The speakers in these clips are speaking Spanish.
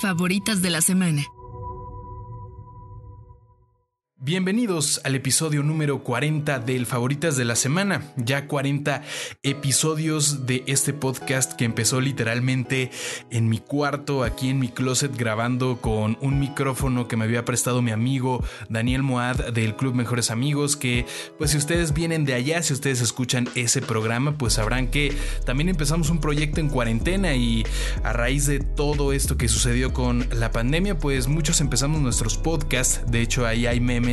Favoritas de la semana. Bienvenidos al episodio número 40 del Favoritas de la Semana. Ya 40 episodios de este podcast que empezó literalmente en mi cuarto, aquí en mi closet, grabando con un micrófono que me había prestado mi amigo Daniel Moad del Club Mejores Amigos. Que, pues, si ustedes vienen de allá, si ustedes escuchan ese programa, pues sabrán que también empezamos un proyecto en cuarentena y a raíz de todo esto que sucedió con la pandemia, pues muchos empezamos nuestros podcasts. De hecho, ahí hay memes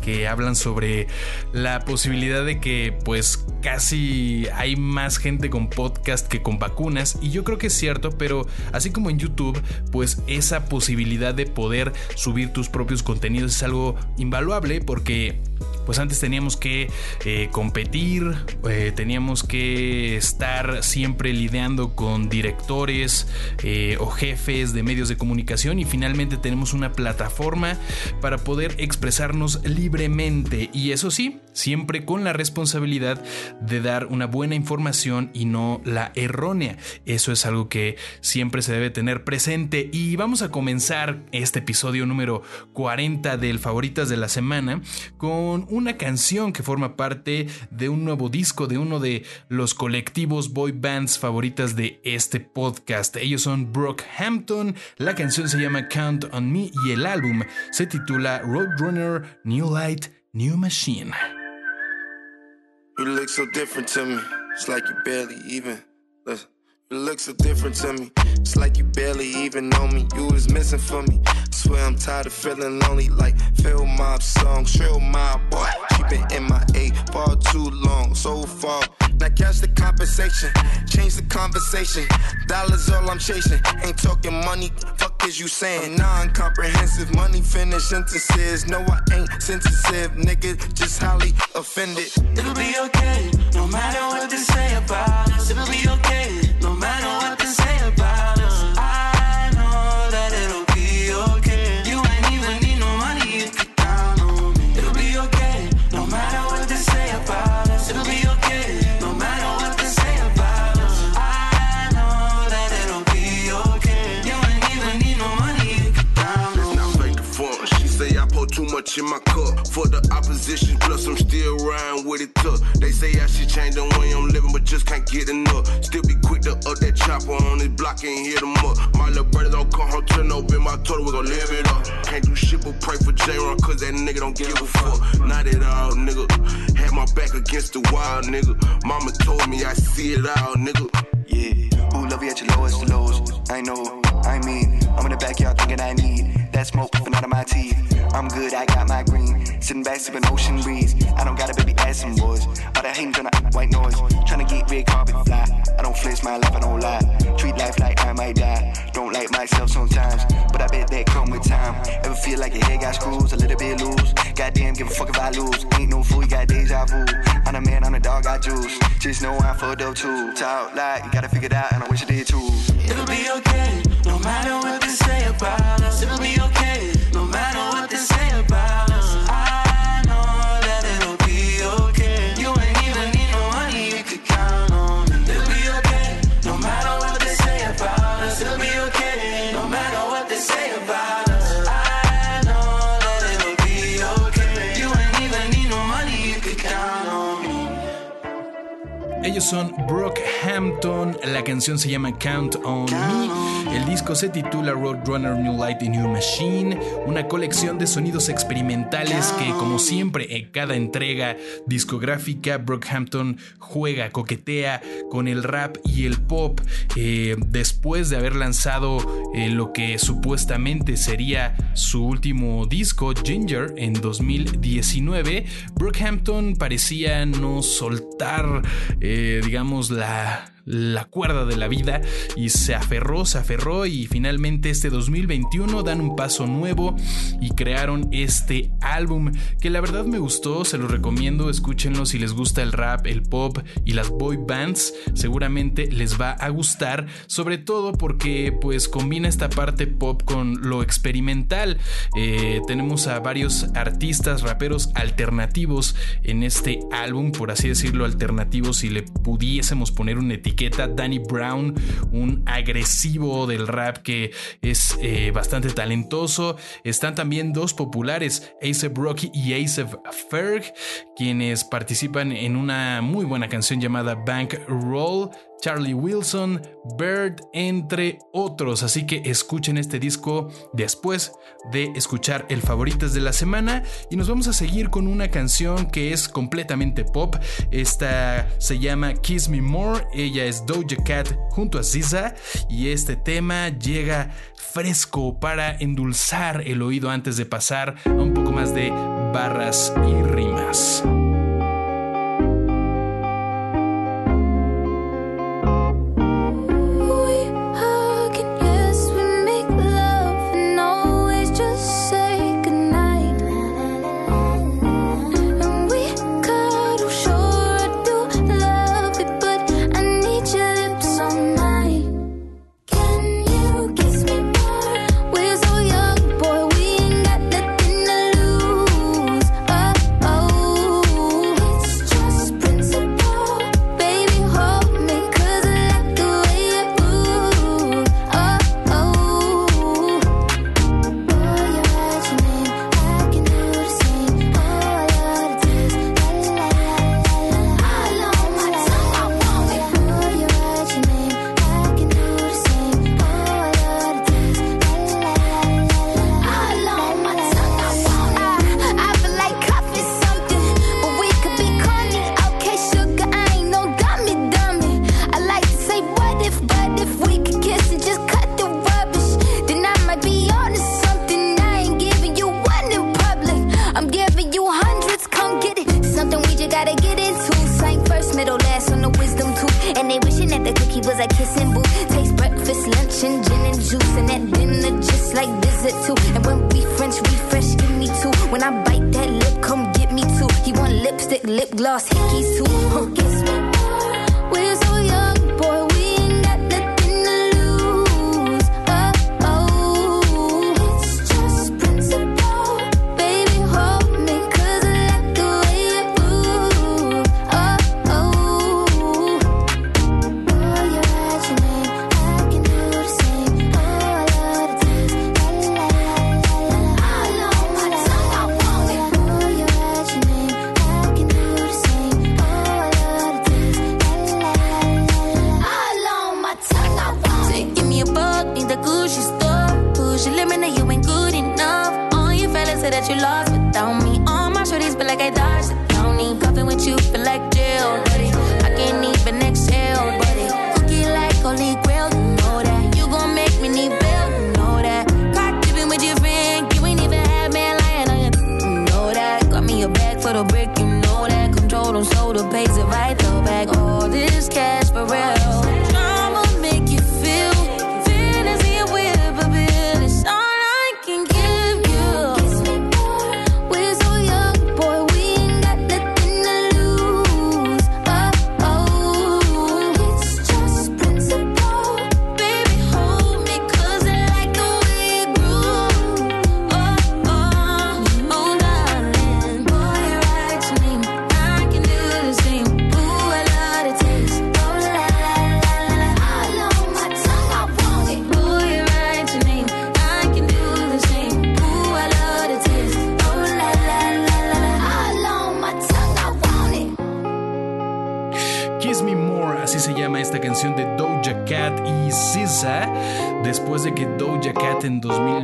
que hablan sobre la posibilidad de que pues casi hay más gente con podcast que con vacunas. Y yo creo que es cierto, pero así como en YouTube, pues esa posibilidad de poder subir tus propios contenidos es algo invaluable porque pues antes teníamos que eh, competir, eh, teníamos que estar siempre lidiando con directores eh, o jefes de medios de comunicación y finalmente tenemos una plataforma para poder expresarnos libremente y eso sí, siempre con la responsabilidad de dar una buena información y no la errónea. Eso es algo que siempre se debe tener presente y vamos a comenzar este episodio número 40 del Favoritas de la Semana con una canción que forma parte de un nuevo disco de uno de los colectivos boy bands favoritas de este podcast. Ellos son Brockhampton, la canción se llama Count on Me y el álbum se titula Roadrunner New Light New Machine. You look. You look so different to me. It's like you barely even know me. You was missing for me. Swear I'm tired of feeling lonely. Like Phil Mob song, Trill my boy. She been in my eight far too long, so far. Now catch the compensation, change the conversation. Dollars all I'm chasing. Ain't talking money. Fuck is you saying? Non-comprehensive money finish sentences. No, I ain't sensitive, nigga. Just highly offended. It'll be okay, no matter what they say about us. It'll be okay, in my cup. For the opposition, plus I'm still riding with it tough. They say I should change the way I'm living, but just can't get enough. Still be quick to up that chopper on this block and hit them up. My little brother don't come home, turn in my total, we gon' live it up. Can't do shit but pray for J-Ron, cause that nigga don't give a fuck. Not at all, nigga. Had my back against the wall, nigga. Mama told me I see it all, nigga. Yeah, who love you at your lowest lows? I know, I mean, I'm in the backyard thinking I need that smoke coming out of my teeth. I'm good, I got my green. Sitting back sipping ocean breeze. I don't got a baby ass some boys. All that hating done a white noise. Tryna get red carpet fly. I don't flinch my life, I don't lie. Treat life like I might die. Don't like myself sometimes, but I bet that come with time. Ever feel like your head got screws, a little bit loose? Goddamn, give a fuck if I lose. Ain't no fool, you got deja vu. I'm a man, I'm a dog, I juice. Just know I'm fucked up too. Talk like you gotta figure it out, and I wish I did too. It'll be okay, no matter what they say about us. It'll be okay, Ellos son Brockhampton, la canción se llama Count on Me, el disco se titula Roadrunner New Light and New Machine, una colección de sonidos experimentales que como siempre en cada entrega discográfica Brockhampton juega, coquetea con el rap y el pop eh, después de haber lanzado eh, lo que supuestamente sería su último disco Ginger en 2019, Brockhampton parecía no soltar eh, digamos, la, la cuerda de la vida y se aferró, se aferró y finalmente este 2021 dan un paso nuevo y crearon este álbum que la verdad me gustó, se lo recomiendo, escúchenlo si les gusta el rap, el pop y las boy bands, seguramente les va a gustar, sobre todo porque pues combina esta parte pop con lo experimental. Eh, tenemos a varios artistas, raperos alternativos en este álbum, por así decirlo, alternativos si le pudiésemos poner una etiqueta. Danny Brown, un agresivo del rap que es eh, bastante talentoso. Están también dos populares, Asep Rocky y Asep Ferg, quienes participan en una muy buena canción llamada Bank Roll. Charlie Wilson, Bird, entre otros. Así que escuchen este disco después de escuchar el favoritas de la semana. Y nos vamos a seguir con una canción que es completamente pop. Esta se llama Kiss Me More. Ella es Doja Cat junto a SZA. Y este tema llega fresco para endulzar el oído antes de pasar a un poco más de barras y rimas. Push your limit, that you ain't good enough. All you fellas say that you lost without me. All my shorties, but like I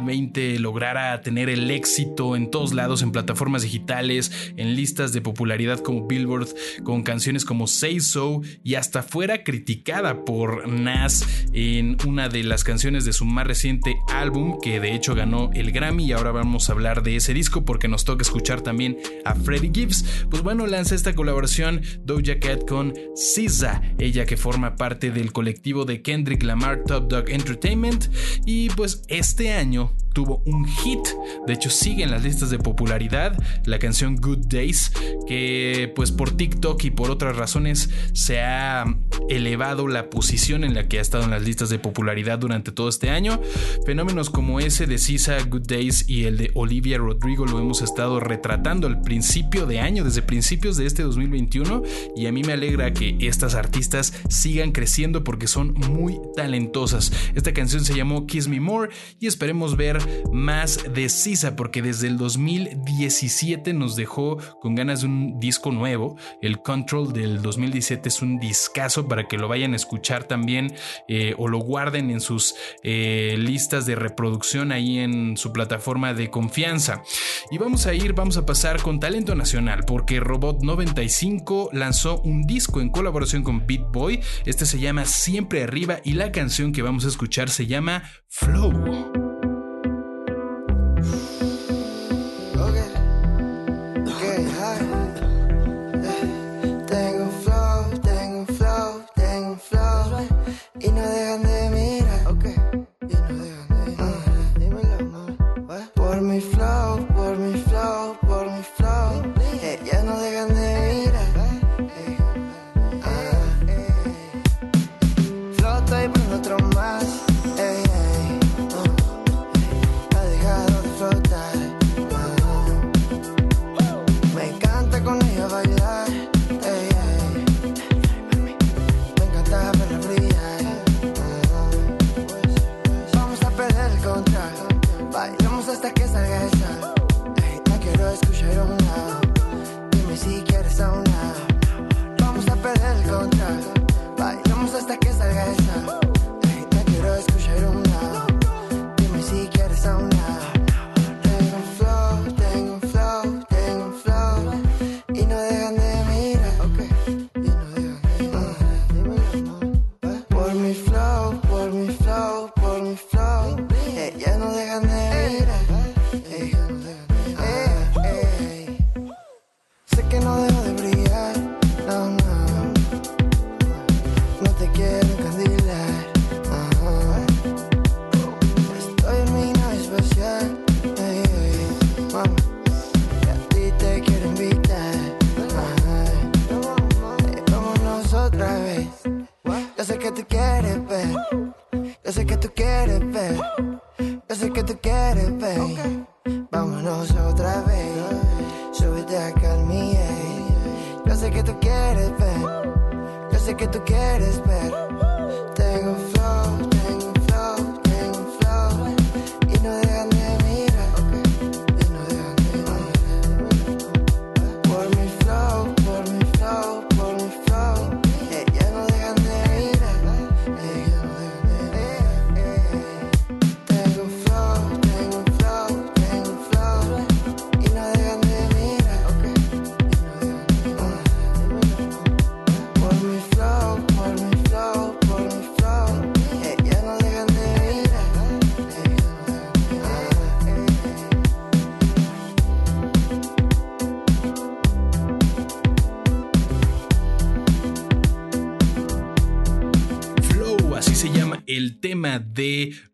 main 2020 lograra tener el éxito en todos lados, en plataformas digitales, en listas de popularidad como Billboard, con canciones como Say So y hasta fuera criticada por Nas en una de las canciones de su más reciente álbum, que de hecho ganó el Grammy y ahora vamos a hablar de ese disco porque nos toca escuchar también a Freddie Gibbs. Pues bueno, lanza esta colaboración Doja Cat con SZA, ella que forma parte del colectivo de Kendrick Lamar Top Dog Entertainment y pues este año tuvo un hit, de hecho sigue en las listas de popularidad la canción Good Days que pues por TikTok y por otras razones se ha elevado la posición en la que ha estado en las listas de popularidad durante todo este año. Fenómenos como ese de Sisa Good Days y el de Olivia Rodrigo lo hemos estado retratando al principio de año, desde principios de este 2021 y a mí me alegra que estas artistas sigan creciendo porque son muy talentosas. Esta canción se llamó Kiss Me More y esperemos ver más de Sisa porque desde el 2017 nos dejó con ganas de un disco nuevo. El Control del 2017 es un discazo para que lo vayan a escuchar también eh, o lo guarden en sus eh, listas de reproducción ahí en su plataforma de confianza. Y vamos a ir, vamos a pasar con talento nacional porque Robot 95 lanzó un disco en colaboración con Beat Boy. Este se llama Siempre Arriba y la canción que vamos a escuchar se llama Flow.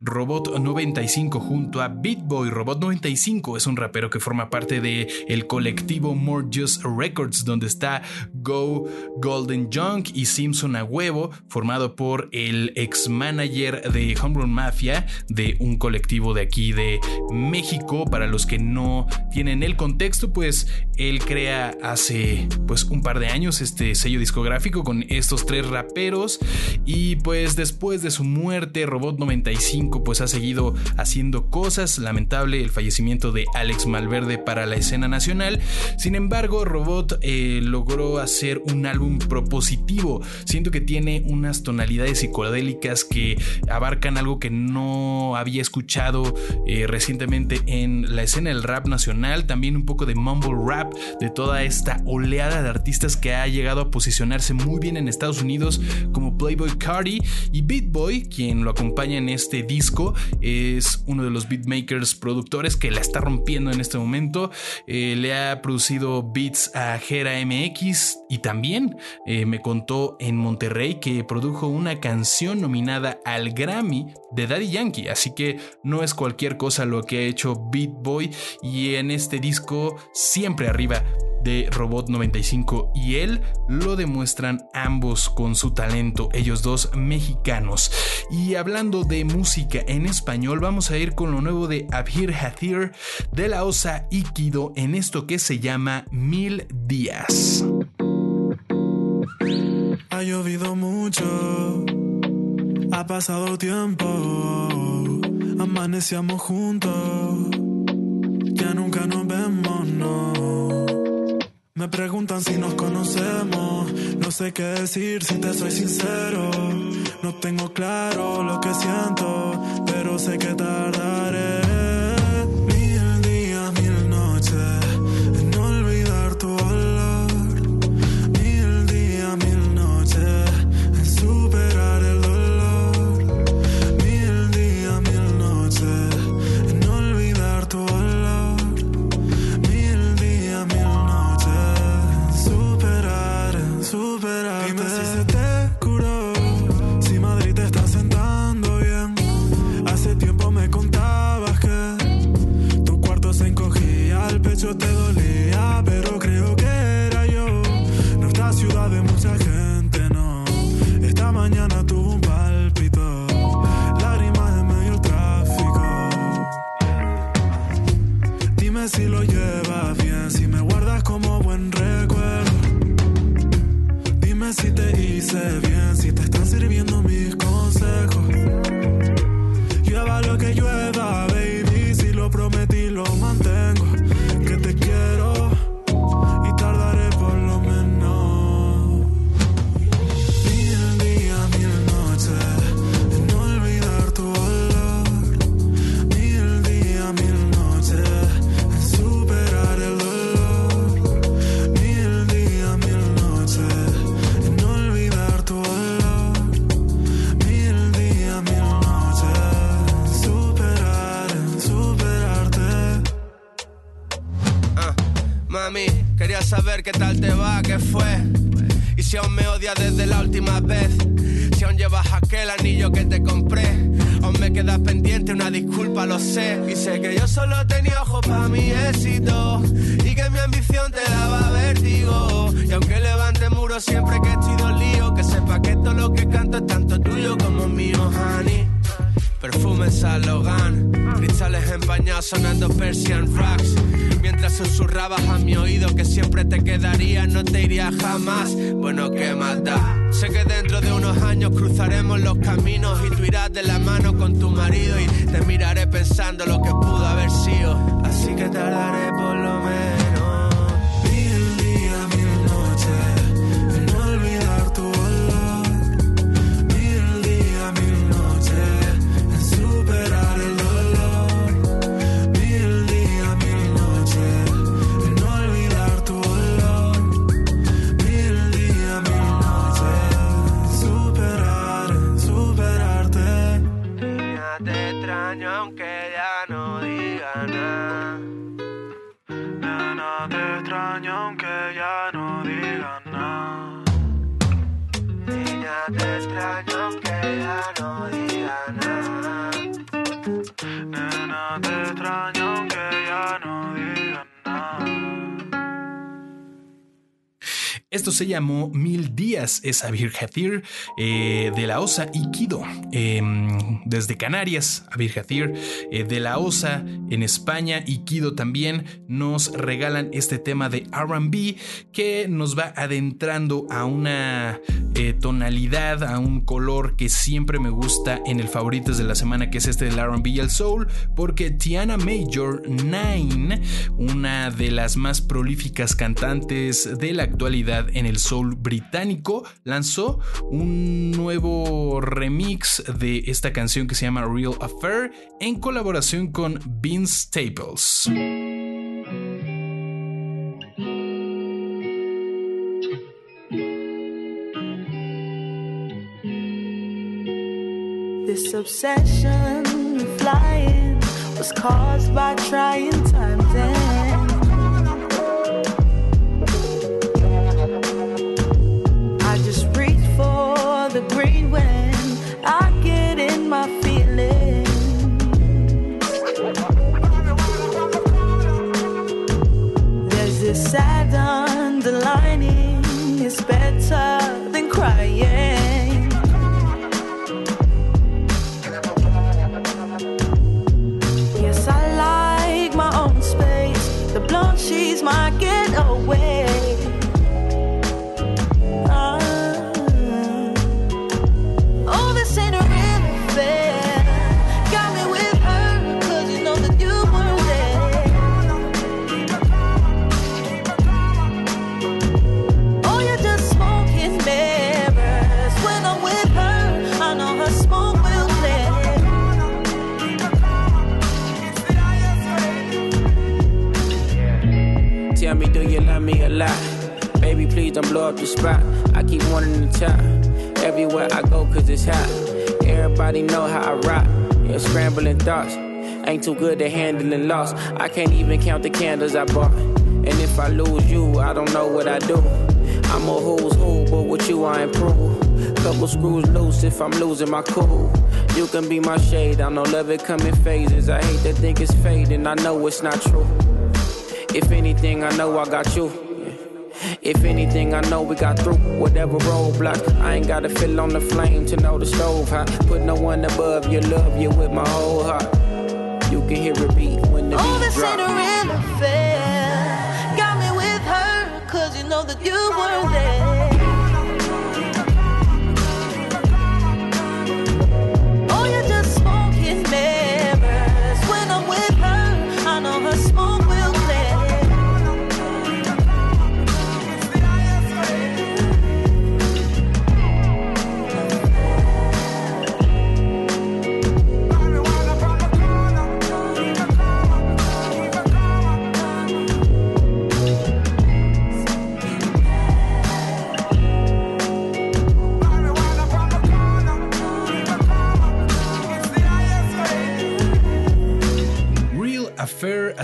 Robot 95 junto a Beatboy. Robot 95 es un rapero que forma parte de el colectivo More Just Records, donde está Go, Golden Junk y Simpson a huevo, formado por el ex manager de Homegrown Mafia, de un colectivo de aquí de México. Para los que no tienen el contexto, pues él crea hace pues un par de años este sello discográfico con estos tres raperos y pues después de su muerte, Robot 95 pues ha seguido haciendo cosas. Lamentable el fallecimiento de Alex Malverde para la escena nacional. Sin embargo, Robot eh, logró hacer un álbum propositivo. Siento que tiene unas tonalidades psicodélicas que abarcan algo que no había escuchado eh, recientemente en la escena del rap nacional. También un poco de mumble rap, de toda esta oleada de artistas que ha llegado a posicionarse muy bien en Estados Unidos como Playboy Cardi y Beat Boy, quien lo acompaña en este disco, es uno de los beatmakers productores que la está rompiendo en este momento. Eh, le ha producido beats a Gera MX y también eh, me contó en Monterrey que produjo una canción nominada al Grammy de Daddy Yankee. Así que no es cualquier cosa lo que ha hecho Beat Boy y en este disco siempre arriba de Robot 95 y él lo demuestran ambos con su talento, ellos dos mexicanos. Y hablando de música en español, vamos a ir con lo nuevo de Abhir Hathir de la Osa Ikido en esto que se llama Mil Días. Ha llovido mucho, ha pasado tiempo, amanecíamos juntos, ya nunca nos vemos, no. Me preguntan si nos conocemos, no sé qué decir si te soy sincero. No tengo claro lo que siento, pero sé que tardaré. Jamás. Bueno, qué más da. Sé que dentro de unos años cruzaremos los caminos y tú irás de la mano con tu marido y te miraré pensando lo que se llamó Mil Días, es Abir Hathir eh, de la OSA Ikido, em, desde Canarias, Abir Hathir eh, de la OSA en España, Ikido también nos regalan este tema de RB que nos va adentrando a una eh, tonalidad, a un color que siempre me gusta en el favoritos de la semana, que es este del RB y el Soul, porque Tiana Major 9, una de las más prolíficas cantantes de la actualidad en el soul británico, lanzó un nuevo remix de esta canción que se llama Real Affair en colaboración con Vince Staples. This obsession flying was caused by trying Green brainwave. Don't blow up the spot. I keep wanting to top. Everywhere I go, cause it's hot. Everybody know how I rock. Yeah, scrambling thoughts. Ain't too good at handling loss. I can't even count the candles I bought. And if I lose you, I don't know what I do. I'm a who's who, but with you I improve. Couple screws loose if I'm losing my cool. You can be my shade, I know love it come in phases. I hate to think it's fading, I know it's not true. If anything, I know I got you. If anything, I know we got through whatever roadblocks. I ain't gotta fill on the flame to know the stove hot. Put no one above you, love you with my whole heart. You can hear it beat when the Oh, beat this ain't a real affair. Got me with her, cause you know that you were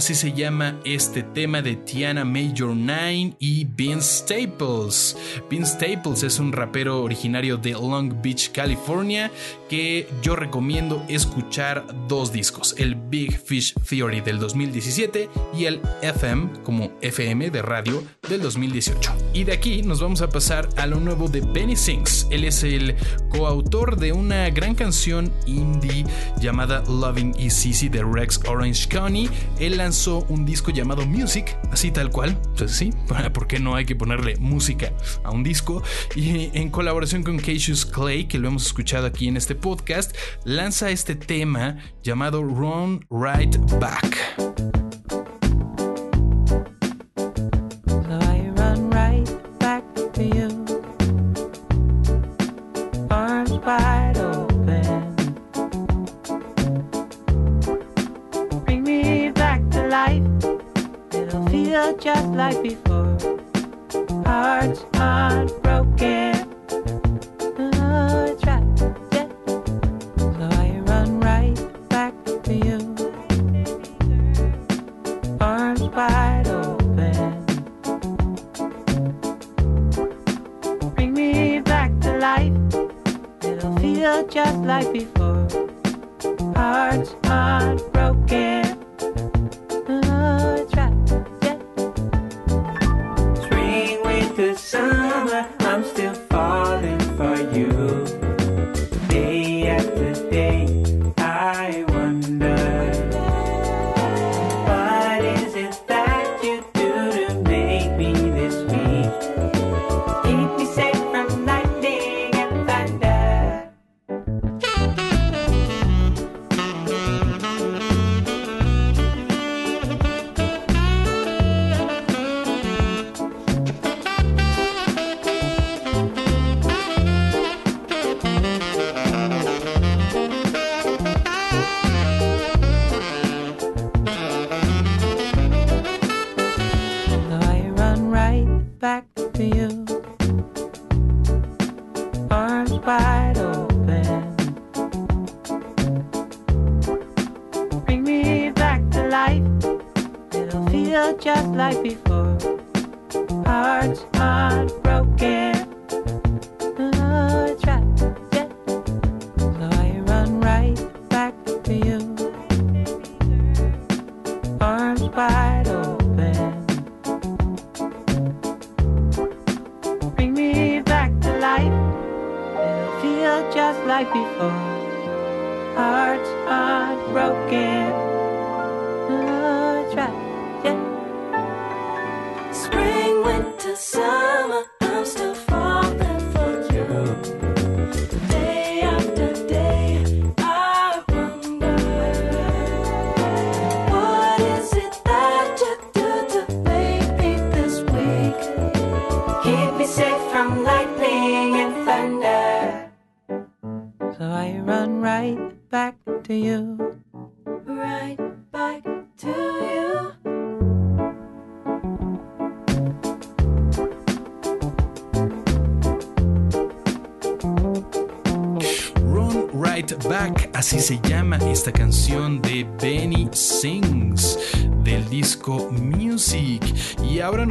así se llama este tema de Tiana Major 9 y Vince Staples. Vince Staples es un rapero originario de Long Beach, California, que yo recomiendo escuchar dos discos, el Big Fish Theory del 2017 y el FM como FM de radio del 2018. Y de aquí nos vamos a pasar a lo nuevo de Benny Sings. Él es el coautor de una gran canción indie llamada Loving Is Easy de Rex Orange County. Él lanzó un disco llamado Music, así tal cual. Entonces sí, ¿por qué no hay que ponerle música a un disco? Y en colaboración con Cassius Clay, que lo hemos escuchado aquí en este podcast, lanza este tema llamado Run Right Back. Just like before. Hearts aren't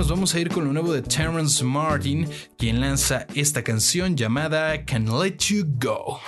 vamos a ir con lo nuevo de Terrence Martin, quien lanza esta canción llamada Can Let You Go.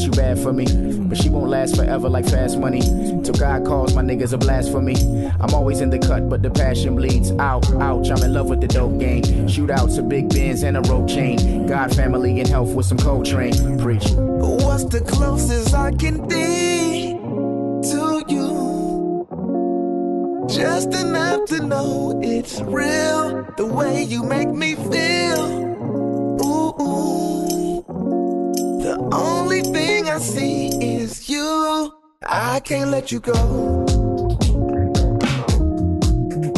That you bad for me, but she won't last forever like fast money. Till God calls my niggas a blast for me. I'm always in the cut, but the passion bleeds out. Ouch, I'm in love with the dope game. Shootouts, a big bins and a rope chain. God, family, and health with some cold train. Preach. What's the closest I can be to you? Just enough to know it's real. The way you make me feel. Ooh, ooh. The only thing I see is you. I can't let you go.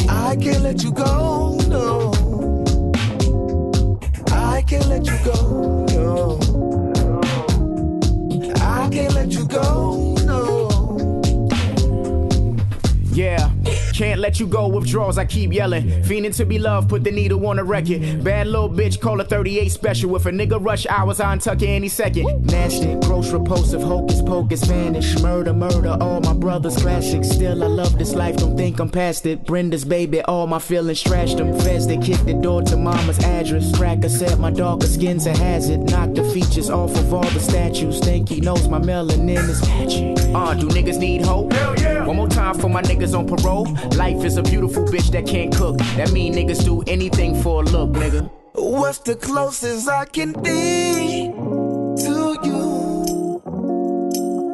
I can't let you go. No. I can't let you go. No. I can't let you go, Can't let you go withdrawals, I keep yelling. Fiending to be loved, put the needle on the record. Bad little bitch, call a 38 special. If a nigga rush hours, I untuck it any second. Nasty, gross, repulsive, hocus pocus, vanish. Murder, murder, all my brothers classics. Still, I love this life, don't think I'm past it. Brenda's baby, all my feelings trashed them. Feds, they kicked the door to mama's address. Cracker said my darker skin's a hazard. Knock the features off of all the statues. Think he knows my melanin is magic. Uh, do niggas need hope? Hell yeah. One more time for my niggas on parole. Life is a beautiful bitch that can't cook. That mean niggas do anything for a look, nigga. What's the closest I can be to you?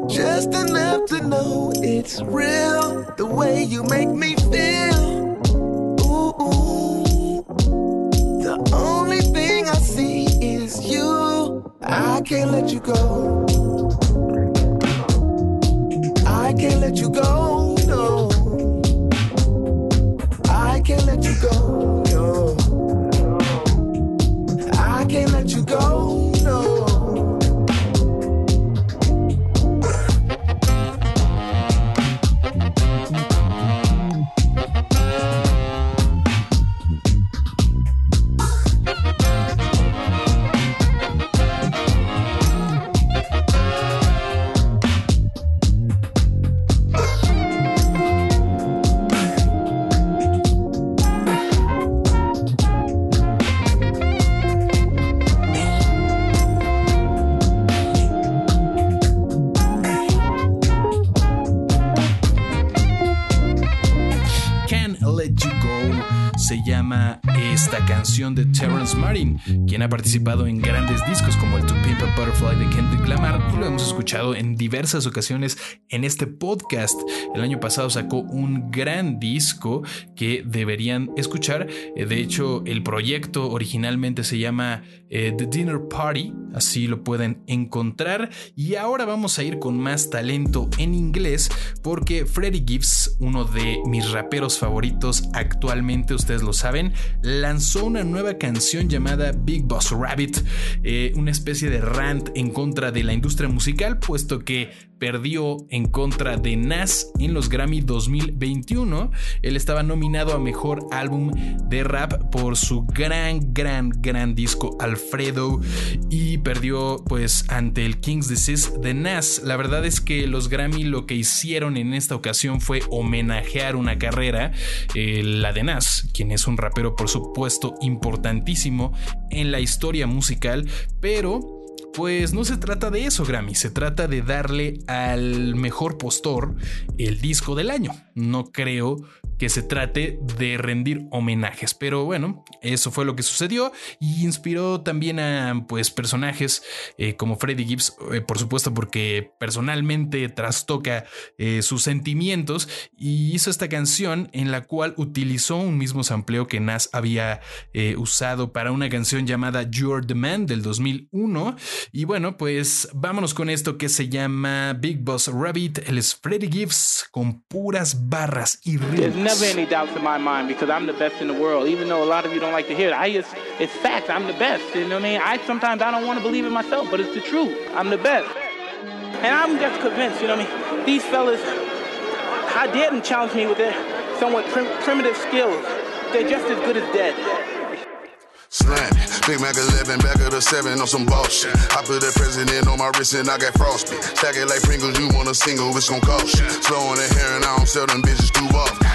Just enough to know it's real. The way you make me feel. Ooh. The only thing I see is you. I can't let you go. I can't let you go, let you go, Ha participado en grandes discos como el To Pimp a Butterfly de Kendrick en diversas ocasiones en este podcast. El año pasado sacó un gran disco que deberían escuchar. Eh, De hecho, el proyecto originalmente se llama eh, The Dinner Party, así lo pueden encontrar. Y ahora vamos a ir con más talento en inglés porque Freddie Gibbs, uno de mis raperos favoritos actualmente, ustedes lo saben, lanzó una nueva canción llamada Big Boss Rabbit, eh, una especie de rant en contra de la industria musical, puesto que perdió en contra de Nas en los Grammy 2021. Él estaba nominado a Mejor Álbum de Rap por su gran, gran, gran disco Alfredo y perdió pues ante el King's Disease de Nas. La verdad es que los Grammy lo que hicieron en esta ocasión fue homenajear una carrera, eh, la de Nas, quien es un rapero por supuesto importantísimo en la historia musical, pero pues no se trata de eso, Grammy, se trata de darle al mejor postor el disco del año. No creo que se trate de rendir homenajes, pero bueno, eso fue lo que sucedió y inspiró también a pues personajes eh, como Freddie Gibbs, eh, por supuesto porque personalmente trastoca eh, sus sentimientos y hizo esta canción en la cual utilizó un mismo sampleo que Nas había usado para una canción llamada You're the Man del 2001 y bueno, pues vámonos con esto que se llama Big Boss Rabbit. Él es Freddie Gibbs con puras barras y There's never any doubts in my mind because I'm the best in the world. Even though a lot of you don't like to hear it, I just, it's fact. I'm the best. You know what I mean? I sometimes I don't want to believe it myself, but it's the truth. I'm the best, and I'm just convinced. You know what I mean? These fellas, how dare them challenge me with their somewhat prim- primitive skills? They're just as good as dead. Slam. Big Mac 11, back of the 7 on some bullshit. I put the president on my wrist and I got frostbite. Stack it like Pringles, you want a single, it's gon' cost you. Slow on the hair and I don't sell them bitches too often.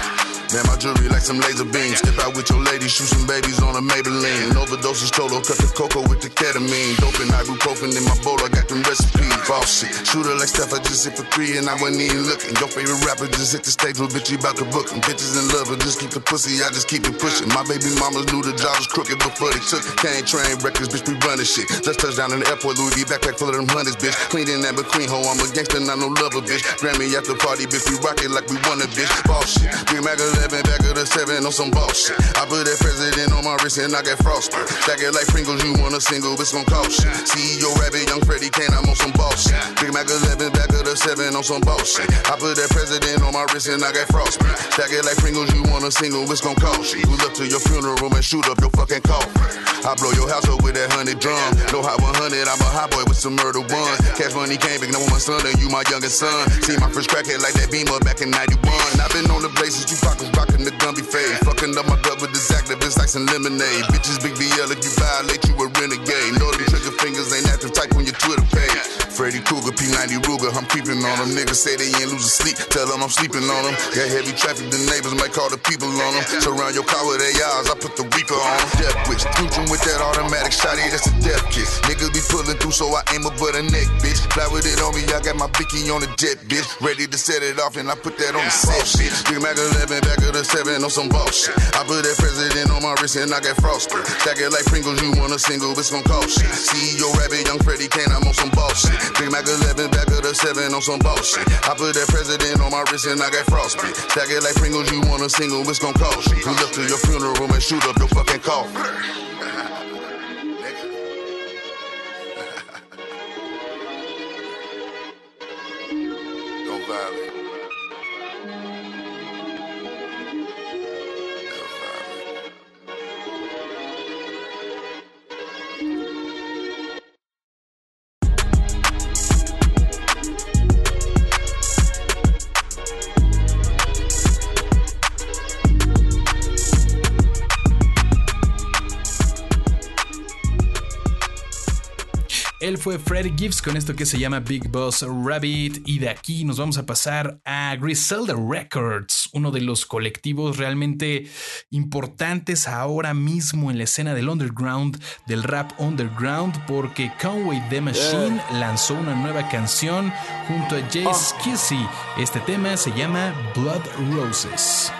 Man, my jewelry like some laser beams. Step out with your lady, shoot some babies on a Maybelline. Overdoses total, cut the cocoa with the ketamine. Dope and ibuprofen in my bowl, I got them recipes. Boss shit. Shooter like Steph, I just hit for three and I wasn't even looking. Your favorite rapper just hit the stage with bitch, you about to book him. Bitches in love, but just keep the pussy, I just keep it pushing. My baby mamas knew the job was crooked before they took it. Can't train records, bitch, we running shit. Just touched down in the airport, Louis V backpack full of them hundreds, bitch. Clean in that McQueen hoe, I'm a gangster, not no lover, bitch. Grammy after party, bitch, we rock it like we won a bitch. Boss shit. Big Mac 11, back of the 7 on some boss shit. I put that president on my wrist and I got frostbite. Stack it like Pringles, you want a single, it's gon' cost you. CEO Rabbit, young Freddie Kane, I'm on some boss shit. Big Mac 11, back of the 7 on some boss shit. I put that president on my wrist and I got frostbite. Stack it like Pringles, you want a single, it's gon' cost you. Pull up to your funeral and shoot up your fucking coffin. I blow your house up with that hundred drum. No hot 100, I'm a hot boy with some murder one. Cash money came big, now my son and you my youngest son. See my first crackhead like that beamer back in 91. I've been on the places, you pockets rockin' the Gumby fade. Fucking up my gut with this activist like some lemonade. Bitches big BL if you violate, you a renegade. Know them trigger fingers ain't active type on your Twitter page. Freddy Krueger, P90 Ruger, I'm creeping on them. Niggas say they ain't losing sleep, tell them I'm sleeping on them. Got heavy traffic, the neighbors might call the people on them. Surround your car with ARs, I put the Reaper on them. Death wish, Future with that automatic shotty, that's a death kiss. Niggas be pulling through, so I aim up for the neck, bitch. Fly with it on me, I got my Bicky on the jet, bitch. Ready to set it off, and I put that on the set, bitch. Big Mac 11, back of the 7 on some boss shit. I put that president on my wrist, and I got frosted. Stack it like Pringles, you want a single, it's gon' cost shit. CEO Rabbit, young Freddie Kane, I'm on some boss shit. Big Mac 11, back of the 7 on some boss shit. I put that president on my wrist, and I got frostbite. Stack it like Pringles, you want a single, it's gon' cost you. Pull up to your funeral and shoot up your fucking coffin. Freddie Gibbs con esto que se llama Big Boss Rabbit y de aquí nos vamos a pasar a Griselda Records, uno de los colectivos realmente importantes ahora mismo en la escena del underground, del rap underground, porque Conway the Machine lanzó una nueva canción junto a Jay Skizzy. Este tema se llama Blood Roses.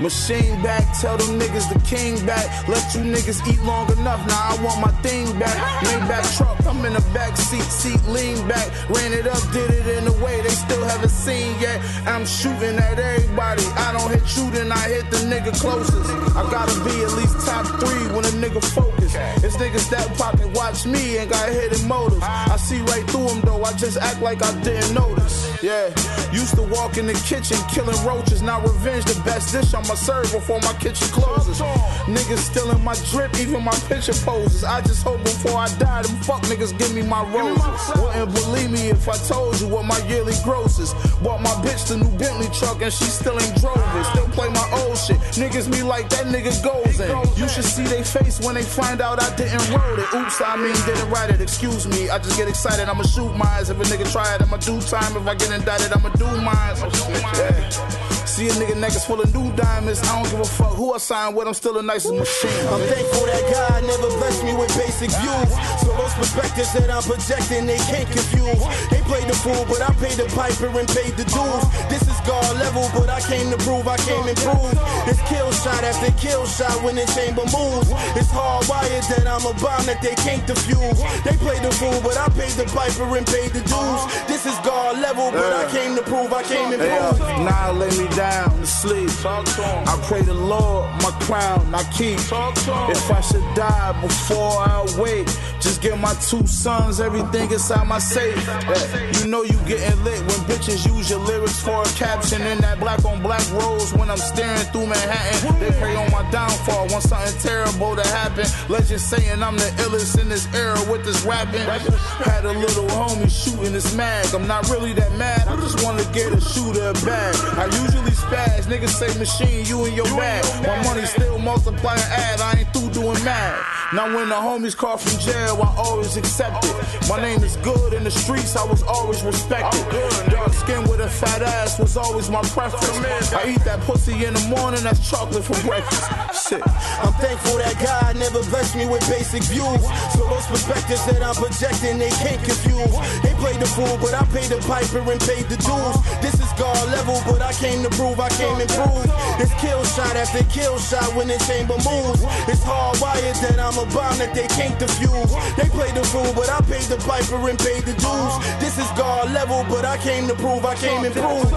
Machine back, tell them niggas the king back. Let you niggas eat long enough, now I want my thing back. Maybach truck, I'm in the back seat, seat lean back. Ran it up, did it in a way they still haven't seen yet. I'm shooting at everybody. I don't hit then I hit the nigga closest. I gotta be at least top three when a nigga focus. It's niggas that pocket watch me and got hidden motives. I see right through them though, I just act like I didn't notice. Yeah, used to walk in the kitchen killing roaches. Now revenge the best dish I'ma serve before my kitchen closes. Niggas stealing my drip, even my picture poses. I just hope before I die, them fuck niggas give me my roses. Wouldn't believe me if I told you what my yearly gross is. Bought my bitch the new Bentley truck and she still ain't drove it. Still play my old shit. Niggas me like that nigga goes in. You should see they face when they find out I didn't wrote it. Oops, I mean didn't write it. Excuse me, I just get excited. I'ma shoot mines. If a nigga try it, I'ma do time. If I get indicted, I'ma do mines. Yeah. See a nigga necklace full of new diamonds. I don't give a fuck who I sign with. I'm still the nicest machine. I'm thankful that God never blessed me with basic views. So those perspectives that I'm projecting, they can't confuse. They play the fool, but I paid the piper and paid the dues. This is God level, but I came to prove I came improved. It's kill shot after kill shot when the chamber moves. It's hardwired that I'm a bomb that they can't defuse. They play the fool, but I paid the piper and paid the dues. This is God level, but I came to prove I came improved. Uh, yeah, now lay me down to sleep. I pray the Lord, my crown, I keep. If I should die before I wake, just give my two sons everything inside my safe. Yeah, You know you getting lit when bitches use your lyrics for a caption in that black on black rose when I'm staring through Manhattan. They pray on my downfall, want something terrible to happen. Legends saying I'm the illest in this era with this rapping. Had a little homie shooting this mag. I'm not really that mad. I just wanna get a shooter bag. I usually spaz. Niggas say machine, you and your bag. My money still multiplying ad. I ain't through doing mad. Now when the homies call from jail, I always accept it. My name is good in the streets. I was always respected. Dark skin with a fat ass was always my preference. I eat that pussy in the morning. That's chocolate for breakfast. Shit. I'm thankful that God never blessed me with basic views. So those perspectives that I'm projecting, they can't confuse. They played the fool, but I paid the piper and paid the dues. This is God level, but I came to prove I came improved. It's kill shot after kill shot when the chamber moves. It's hardwired that I'm a bomb that they can't defuse. They played the fool, but I paid the piper and paid the dues. This is God level, but I came to prove I came improved.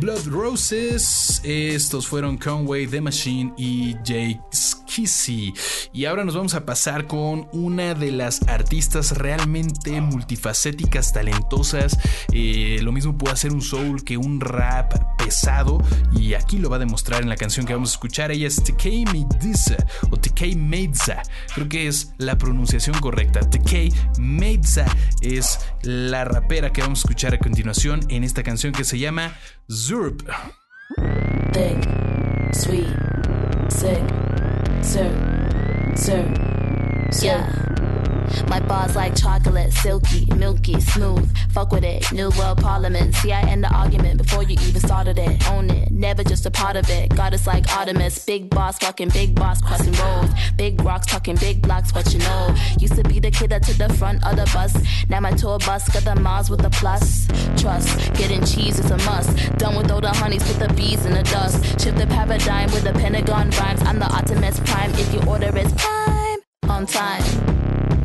Blood Roses. Estos fueron Conway, The Machine y Jake Y ahora nos vamos a pasar con una de las artistas realmente multifacéticas, talentosas. Eh, lo mismo puede hacer un soul que un rap pesado. Y aquí lo va a demostrar en la canción que vamos a escuchar. Ella es TK Meidza o TK Meidza. Creo que es la pronunciación correcta. TK Meidza es la rapera que vamos a escuchar a continuación en esta canción que se llama sick, two, two, two. Yeah. My bars like chocolate, silky, milky, smooth. Fuck with it, new world parliament. See, I end the argument before you even started it. Own it, never just a part of it. Goddess like Artemis, big boss, fucking big boss, crossing roads. Big rocks, talking big blocks, what you know. Used to be the kid that took the front of the bus. Now my tour bus got the miles with the plus. Trust, getting cheese is a must. Done with all the honeys, put the bees in the dust. Shift the paradigm with the Pentagon rhymes. I'm the Optimus Prime if you order it's prime. On time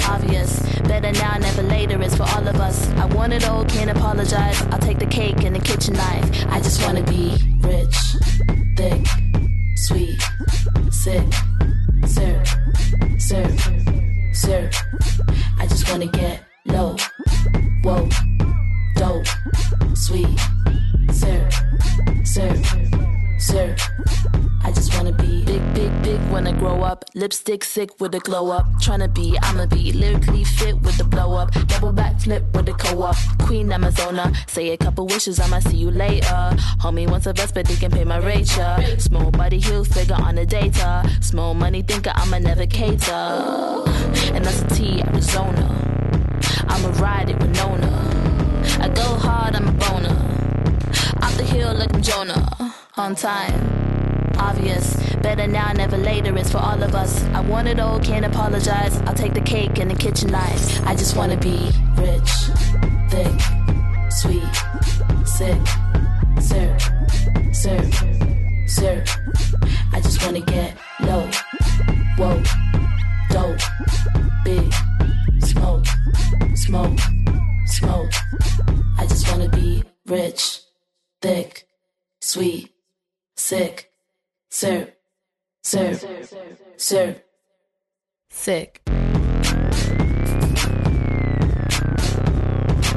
obvious. Better now, never later is for all of us. I want it all, can't apologize. I'll take the cake and the kitchen knife. I just wanna be rich, thick, sweet, sick, sir, sir, sir. I just wanna get low, when I grow up. Lipstick sick with a glow up. Tryna be, I'ma be lyrically fit with the blow up. Double back flip with the co op. Queen Amazona. Say a couple wishes, I'ma see you later. Homie wants a vest, but they can pay my rate, yeah. Small body heel figure on the data. Small money thinker, I'ma never cater. And that's a T, Arizona. I'ma ride it with Nona. I go hard, I'm a boner. Off the hill like I'm Jonah. On time obvious. Better now, never later. It's for all of us. I want it all, can't apologize. I'll take the cake and the kitchen knives. I just wanna be rich, thick, sweet, sick, sir, sir, sir. I just wanna get low, whoa, dope, big, smoke, smoke, smoke. I just wanna be rich, thick, sweet, sick, sir, sir, sir, sick.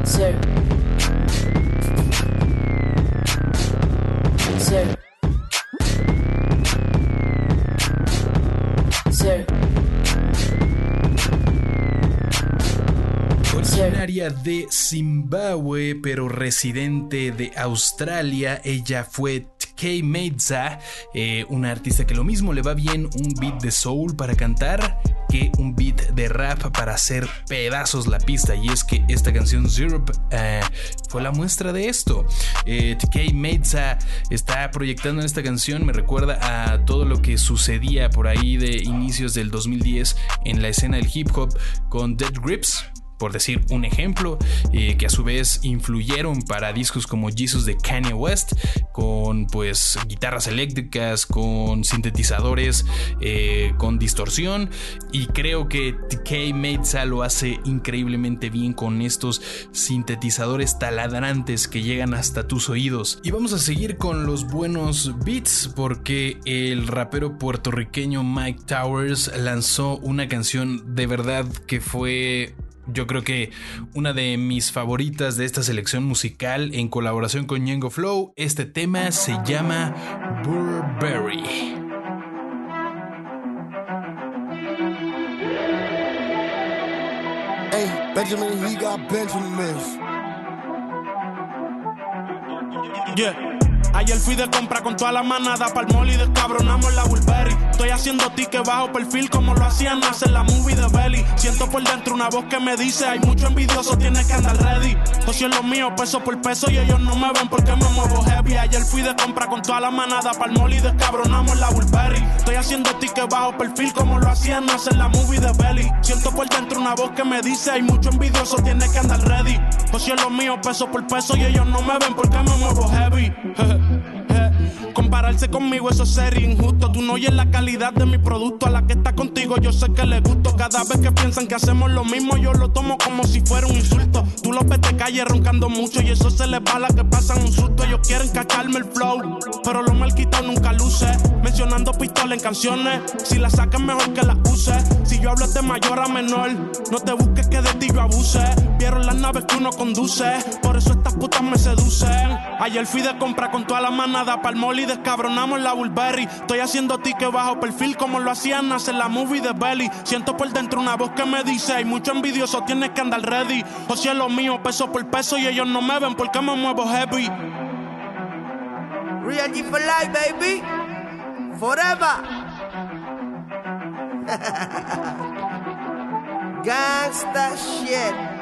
Sir. Sir. Sir. Originaria de Zimbabue, pero residente de Australia, ella fue Tkay Meza, eh, una artista que lo mismo le va bien un beat de soul para cantar que un beat de rap para hacer pedazos la pista. Y es que esta canción Syrup eh, fue la muestra de esto. Eh, Meza está proyectando en esta canción, me recuerda a todo lo que sucedía por ahí de inicios del 2010 en la escena del hip hop con Dead Grips por decir un ejemplo, eh, que a su vez influyeron para discos como Jesus de Kanye West, con pues guitarras eléctricas, con sintetizadores, eh, con distorsión, y creo que TK Meza lo hace increíblemente bien con estos sintetizadores taladrantes que llegan hasta tus oídos. Y vamos a seguir con los buenos beats, porque el rapero puertorriqueño Mike Towers lanzó una canción de verdad que fue yo creo que una de mis favoritas de esta selección musical en colaboración con Ñengo Flow. Este tema se llama Burberry. Hey, Benjamin, he got Benjamins. Yeah. Ayer fui de compra con toda la manada pa'l mall y descabronamos la Burberry. Estoy haciendo ticket bajo perfil como lo hacían hacer la movie de Belly. Siento por dentro una voz que me dice: Hay mucho envidioso, tienes que andar ready. José es lo mío, peso por peso, y ellos no me ven porque me muevo heavy. Ayer fui de compra con toda la manada pa'l mall y descabronamos la Burberry. Estoy haciendo ticket bajo perfil como lo hacían hacer la movie de Belly. Siento por dentro una voz que me dice: Hay mucho envidioso, tienes que andar ready. José es lo mío, peso por peso, y ellos no me ven porque me muevo heavy. Compararse conmigo, eso sería injusto. Tú no oyes la calidad de mi producto. A la que está contigo, yo sé que le gusto. Cada vez que piensan que hacemos lo mismo, yo lo tomo como si fuera un insulto. Tú los ves de calle roncando mucho y eso se les va a la que pasan un susto. Ellos quieren cacharme el flow, pero lo mal quitado nunca luce. Mencionando pistola en canciones, si la sacan mejor que la use. Si yo hablo de mayor a menor, no te busques que de ti yo abuse. Vieron las naves que uno conduce, por eso estas putas me seducen. Ayer fui de compra con toda la manada pa'l mall y descabronamos la Burberry. Estoy haciendo ticket bajo perfil como lo hacían hacer la movie de Belly. Siento por dentro una voz que me dice: Hay mucho envidioso, tienes que andar ready. O si es lo mío, peso por peso, y ellos no me ven porque me muevo heavy. Real G for life, baby. Forever. Gangsta shit.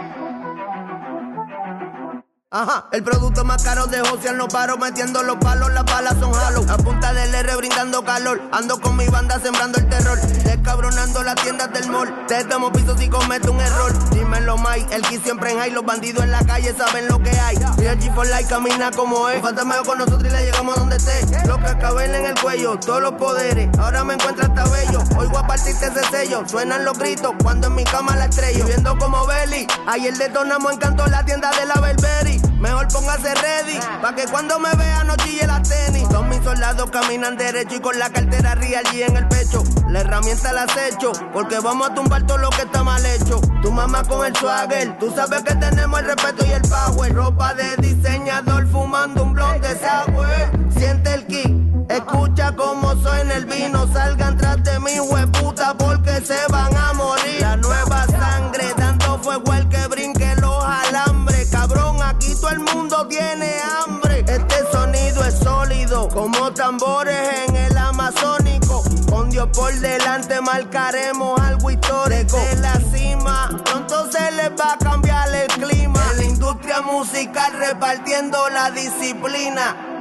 Ajá, el producto más caro de José no paro metiendo los palos, las balas son halo. A punta del R brindando calor, ando con mi banda sembrando el terror, descabronando las tiendas del mall. Te damos pisos si cometo un error. Dímelo, Mike, el que siempre en high, los bandidos en la calle saben lo que hay. Real G for life camina como es, fantasma con nosotros y le llegamos donde esté. Lo que acaben en el cuello, todos los poderes. Ahora me encuentro hasta bello, oigo a partirte ese sello. Suenan los gritos cuando en mi cama la estrello. Viendo como Belly, ayer detonamos encanto la tienda de la Belberry. Mejor póngase ready, pa' que cuando me vea no chille la tenis. Todos mis soldados caminan derecho y con la cartera real y en el pecho. La herramienta la hecho, porque vamos a tumbar todo lo que está mal hecho. Tu mamá con el swagger, tú sabes que tenemos el respeto y el power. Ropa de diseñador fumando un blog de sour. Siente el kick, escucha cómo suena el vino. Salgan tras de mi hueputa porque se van a morir. La nueva sangre dando fuego al que brinque los alambres. Cabrón, aquí todo el mundo tiene hambre. Este sonido es sólido, como tambores en el amazónico. Con Dios por delante marcaremos algo histórico. De la cima, pronto se les va a cambiar el clima. En la industria musical repartiendo la disciplina.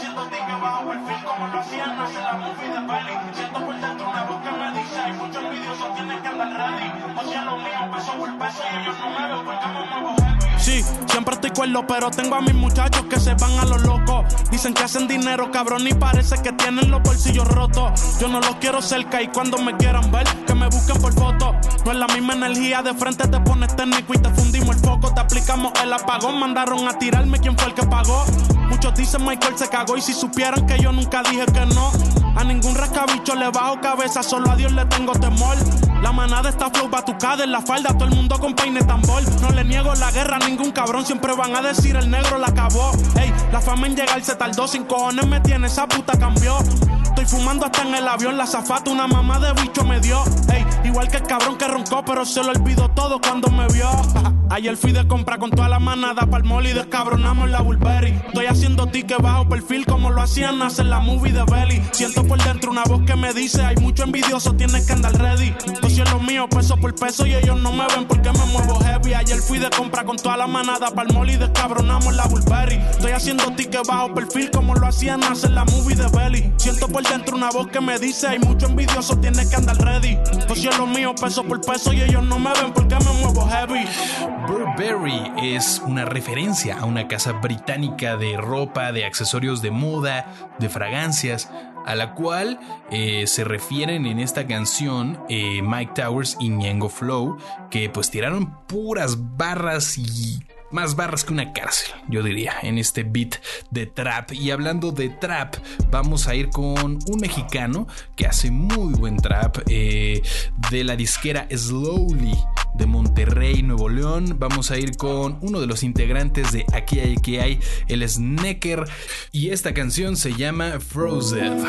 Haciendo ticket bajo perfil como lo hacían hace la movie de Belly. Siento por dentro una voz que me dice, hay muchos envidiosos, tienes que andar ready. O sea, lo mío, peso por peso y ellos no me ven porque me muevo. Sí, siempre estoy cuerdo, pero tengo a mis muchachos que se van a lo loco. Dicen que hacen dinero, cabrón, y parece que tienen los bolsillos rotos. Yo no los quiero cerca y cuando me quieran ver, que me busquen por foto. No es la misma energía, de frente te pones técnico y te fundimos el foco. Te aplicamos el apagón, mandaron a tirarme quién fue el que pagó. Muchos dicen Michael se cagó y si supieran que yo nunca dije que no. A ningún rascabicho le bajo cabeza, solo a Dios le tengo temor. La manada está flow batucada en la falda, todo el mundo con peine tambor. No le niego la guerra a ningún cabrón, siempre van a decir el negro la acabó. Ey, la fama en llegar se tardó, sin cojones me tiene, esa puta cambió. Estoy fumando hasta en el avión, la zafata una mamá de bicho me dio. Ey, igual que el cabrón que roncó, pero se lo olvidó todo cuando me vio. Ayer fui de compra con toda la manada pa'l mall y descabronamos la Burberry. Estoy haciendo ticket bajo perfil como lo hacían hacer la movie de Belly. Siento por dentro una voz que me dice, hay mucho envidioso, tienes que andar ready. Yo soy lo mío, peso por peso y ellos no me ven porque me muevo heavy. Ayer fui de compra con toda la manada pa'l mall y descabronamos la Burberry. Estoy haciendo ticket bajo perfil como lo hacían hacer la movie de Belly. Siento por dentro una voz que me dice, hay mucho envidioso, tienes que andar ready. Yo soy lo mío, peso por peso y ellos no me ven porque me muevo heavy. Burberry es una referencia a una casa británica de ropa, de accesorios de moda, de fragancias, a la cual eh, se refieren en esta canción eh, Mike Towers y Ñengo Flow, que pues tiraron puras barras y más barras que una cárcel, yo diría, en este beat de trap. Y hablando de trap, vamos a ir con un mexicano que hace muy buen trap eh, de la disquera Slowly de Monterrey, Nuevo León. Vamos a ir con uno de los integrantes de Aquí hay, aquí hay, el Snecker. Y esta canción se llama Frozen.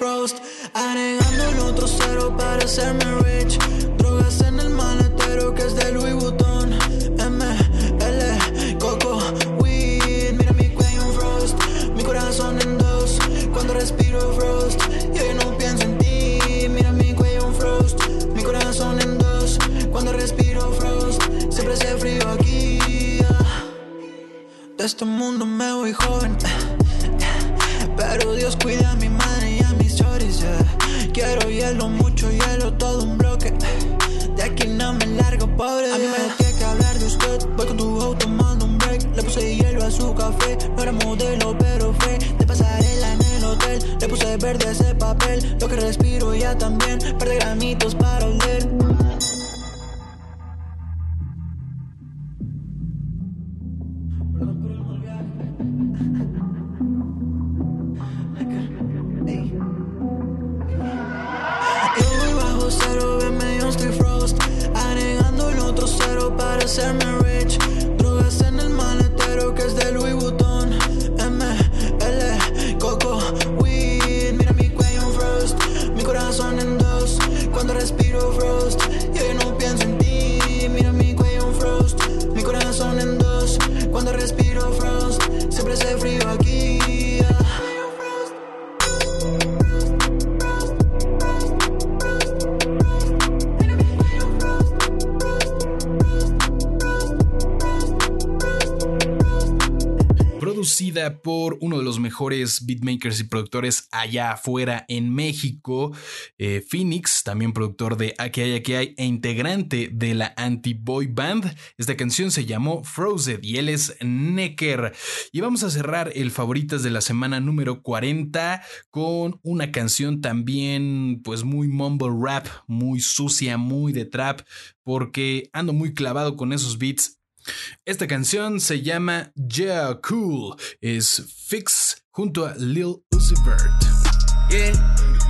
Frost. Agregando el otro cero para hacerme rich. Drogas en el maletero que es de Louis Vuitton. Mejores beatmakers y productores allá afuera en México, eh, Phoenix, también productor de Aquí hay, aquí hay, e integrante de la Anti-Boy Band. Esta canción se llamó Frozen y él es Necker. Y vamos a cerrar el favoritas de la semana número 40 con una canción también pues muy mumble rap, muy sucia, muy de trap, porque ando muy clavado con esos beats esta canción se llama Yeah Cool. Es Fix junto a Lil Uzi Vert. Yeah.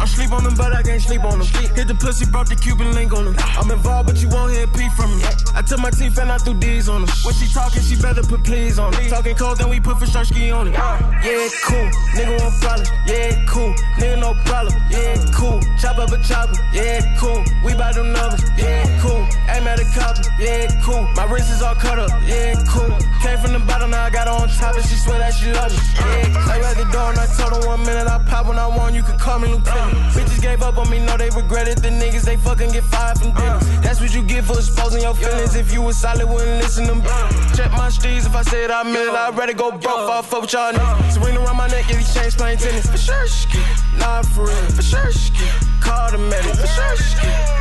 I sleep on them, but I can't sleep on them. Hit the pussy, brought the Cuban link on them. I'm involved, but you won't hear a peep from me. I to my teeth and I threw D's on her. When she talking, she better put please on it. Talking cold, then we put for sure on it. Uh, yeah, cool. Nigga want problem. Yeah, cool. Nigga no problem. Yeah, cool. Chop up a chopper. Yeah, cool. We buy them numbers. Yeah, cool. Aim at a copper. Yeah, cool. My wrist is all cut up. Yeah, cool. Came from the bottom, now I got her on top and she swear that she love me. Yeah, I read the door and I told her one minute I pop when I want. You can call me lieutenant. Bitches gave up on me, know they regret it. The niggas they fucking get fired from dinner. Uh. That's what you get for exposing your feelings. If you was solid, wouldn't listen to me. Uh. Check my streets if I said I meant it. I'd rather go broke, fall fuck with y'all uh. niggas. Serena around my neck, get these chains playing tennis. For sure, ski. Nah, for real. For sure, ski. Call the medic.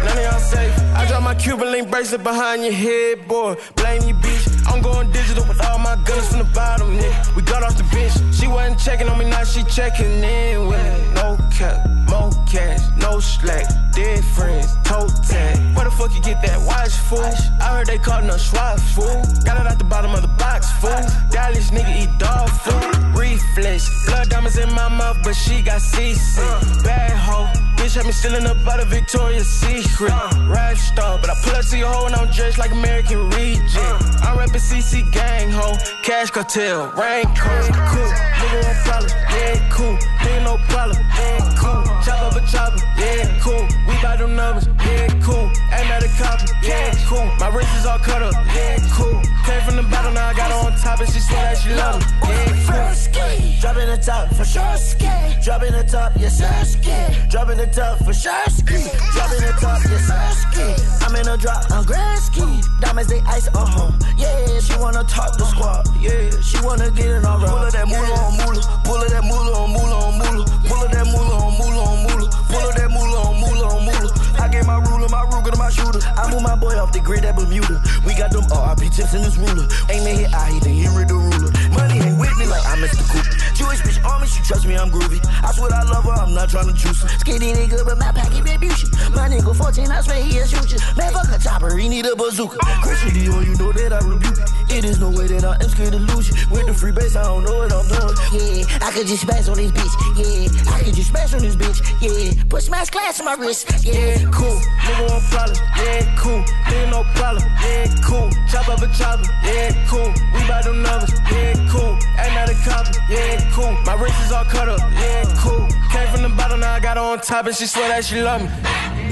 None of y'all safe. I drop my Cuban link bracelet behind your head, boy. Blame you, bitch. I'm going digital with all my guns from the bottom, nigga. We got off the bench. She wasn't checking on me, now she checking in with me. No cap, more cash, no slack. Dead friends, toe tag. Where the fuck you get that watch, fool? I heard they callin' us SWAT, fool. Got it out the bottom of the box, fool. Dallas nigga eat dog food. Reflex, blood diamonds in my mouth, but she got seasick. Bad hoe. Bitch had me stealing up out of Victoria's Secret. Rap star, but I pull up to your hoe and I'm dressed like American Reject. I'm rapping CC gang ho, cash cartel, rain coat, cool. Nigga want problem, yeah, cool. Nigga no problem, yeah, cool. Chop up a chopper, yeah, cool. We buy them numbers, yeah, cool. Aim at a copper, yeah, cool. My wrist is all cut up, yeah, cool. Came from the bottom, now I got her on top and she swear that she love me, yeah, cool. Dropping the top for sure, ski. Dropping the top, yes sir, ski. Dropping the top for sure, ski. Dropping the top, yes sir, ski. I'm in a drop, I'm ski. Diamonds they ice, uh huh. Yeah, she wanna talk the squad. Yeah, she wanna get in our Pull of that moolah on moolah. Pull of that moolah on moolah on moolah. Pull of that moolah on moolah on moolah. Pull of that moolah on moolah on moolah. I get my ruler, my Ruger to my shooter. I move my boy off the grid at Bermuda. We got them RP tips in this ruler. Ain't me hit, I he think he read the ruler. Money ain't with me like I'm Mr. Cooper. Jewish bitch on me, she trust me, I'm groovy. I swear I love her, I'm not tryna juice her. Skinny nigga, but my packet rebution. My nigga 14, I swear he a shooter. Man, fuck a chopper, he need a bazooka. Christian Dior, you know that I rebuke it. It is no way that I am scared to lose you. With the free base, I don't know what I'm doing. Yeah, I could just smash on this bitch. Yeah, I could just smash on this bitch. Yeah, put smash class on my wrist. Yeah, cool. Nigga want problem, yeah, cool. Nigga no problem, yeah, cool. Chop up a chopper, yeah, cool. We buy them numbers, yeah, cool. Ain't not a copper, yeah, cool. My wrist is all cut up, yeah, cool. Came from the bottom, now I got her on top and she swear that she love me.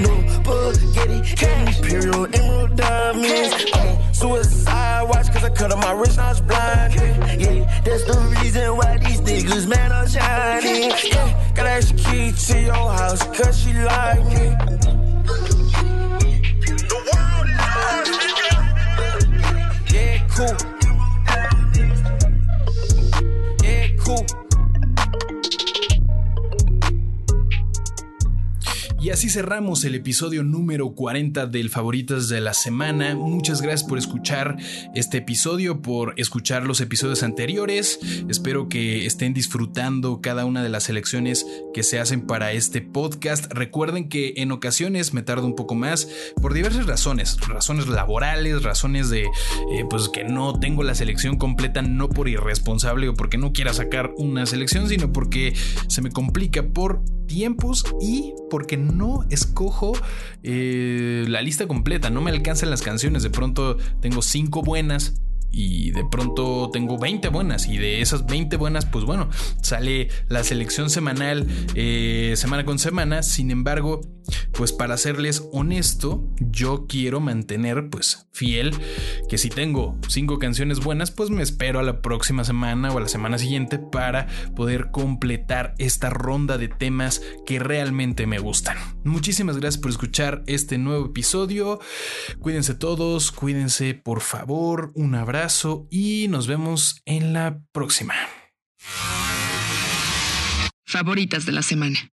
No spaghetti, cash, imperial emerald diamonds. Suicide watch cause I cut up my wrist, now it's blind. Yeah, that's the reason why these niggas, man, are shining. Yeah, gotta ask the key to your house cause she like me. Y así cerramos el episodio número 40 del Favoritas de la Semana. Muchas gracias por escuchar este episodio, por escuchar los episodios anteriores. Espero que estén disfrutando cada una de las selecciones que se hacen para este podcast. Recuerden que en ocasiones me tardo un poco más por diversas razones. Razones laborales, razones de eh, pues que no tengo la selección completa, no por irresponsable o porque no quiera sacar una selección, sino porque se me complica por tiempos y porque no escojo eh, la lista completa, no me alcanzan las canciones, de pronto tengo cinco buenas y de pronto tengo 20 buenas y de esas 20 buenas pues bueno sale la selección semanal eh, semana con semana. Sin embargo pues para serles honesto yo quiero mantener pues fiel que si tengo cinco canciones buenas pues me espero a la próxima semana o a la semana siguiente para poder completar esta ronda de temas que realmente me gustan. Muchísimas gracias por escuchar este nuevo episodio. Cuídense todos cuídense por favor. Un y nos vemos en la próxima. Favoritas de la semana.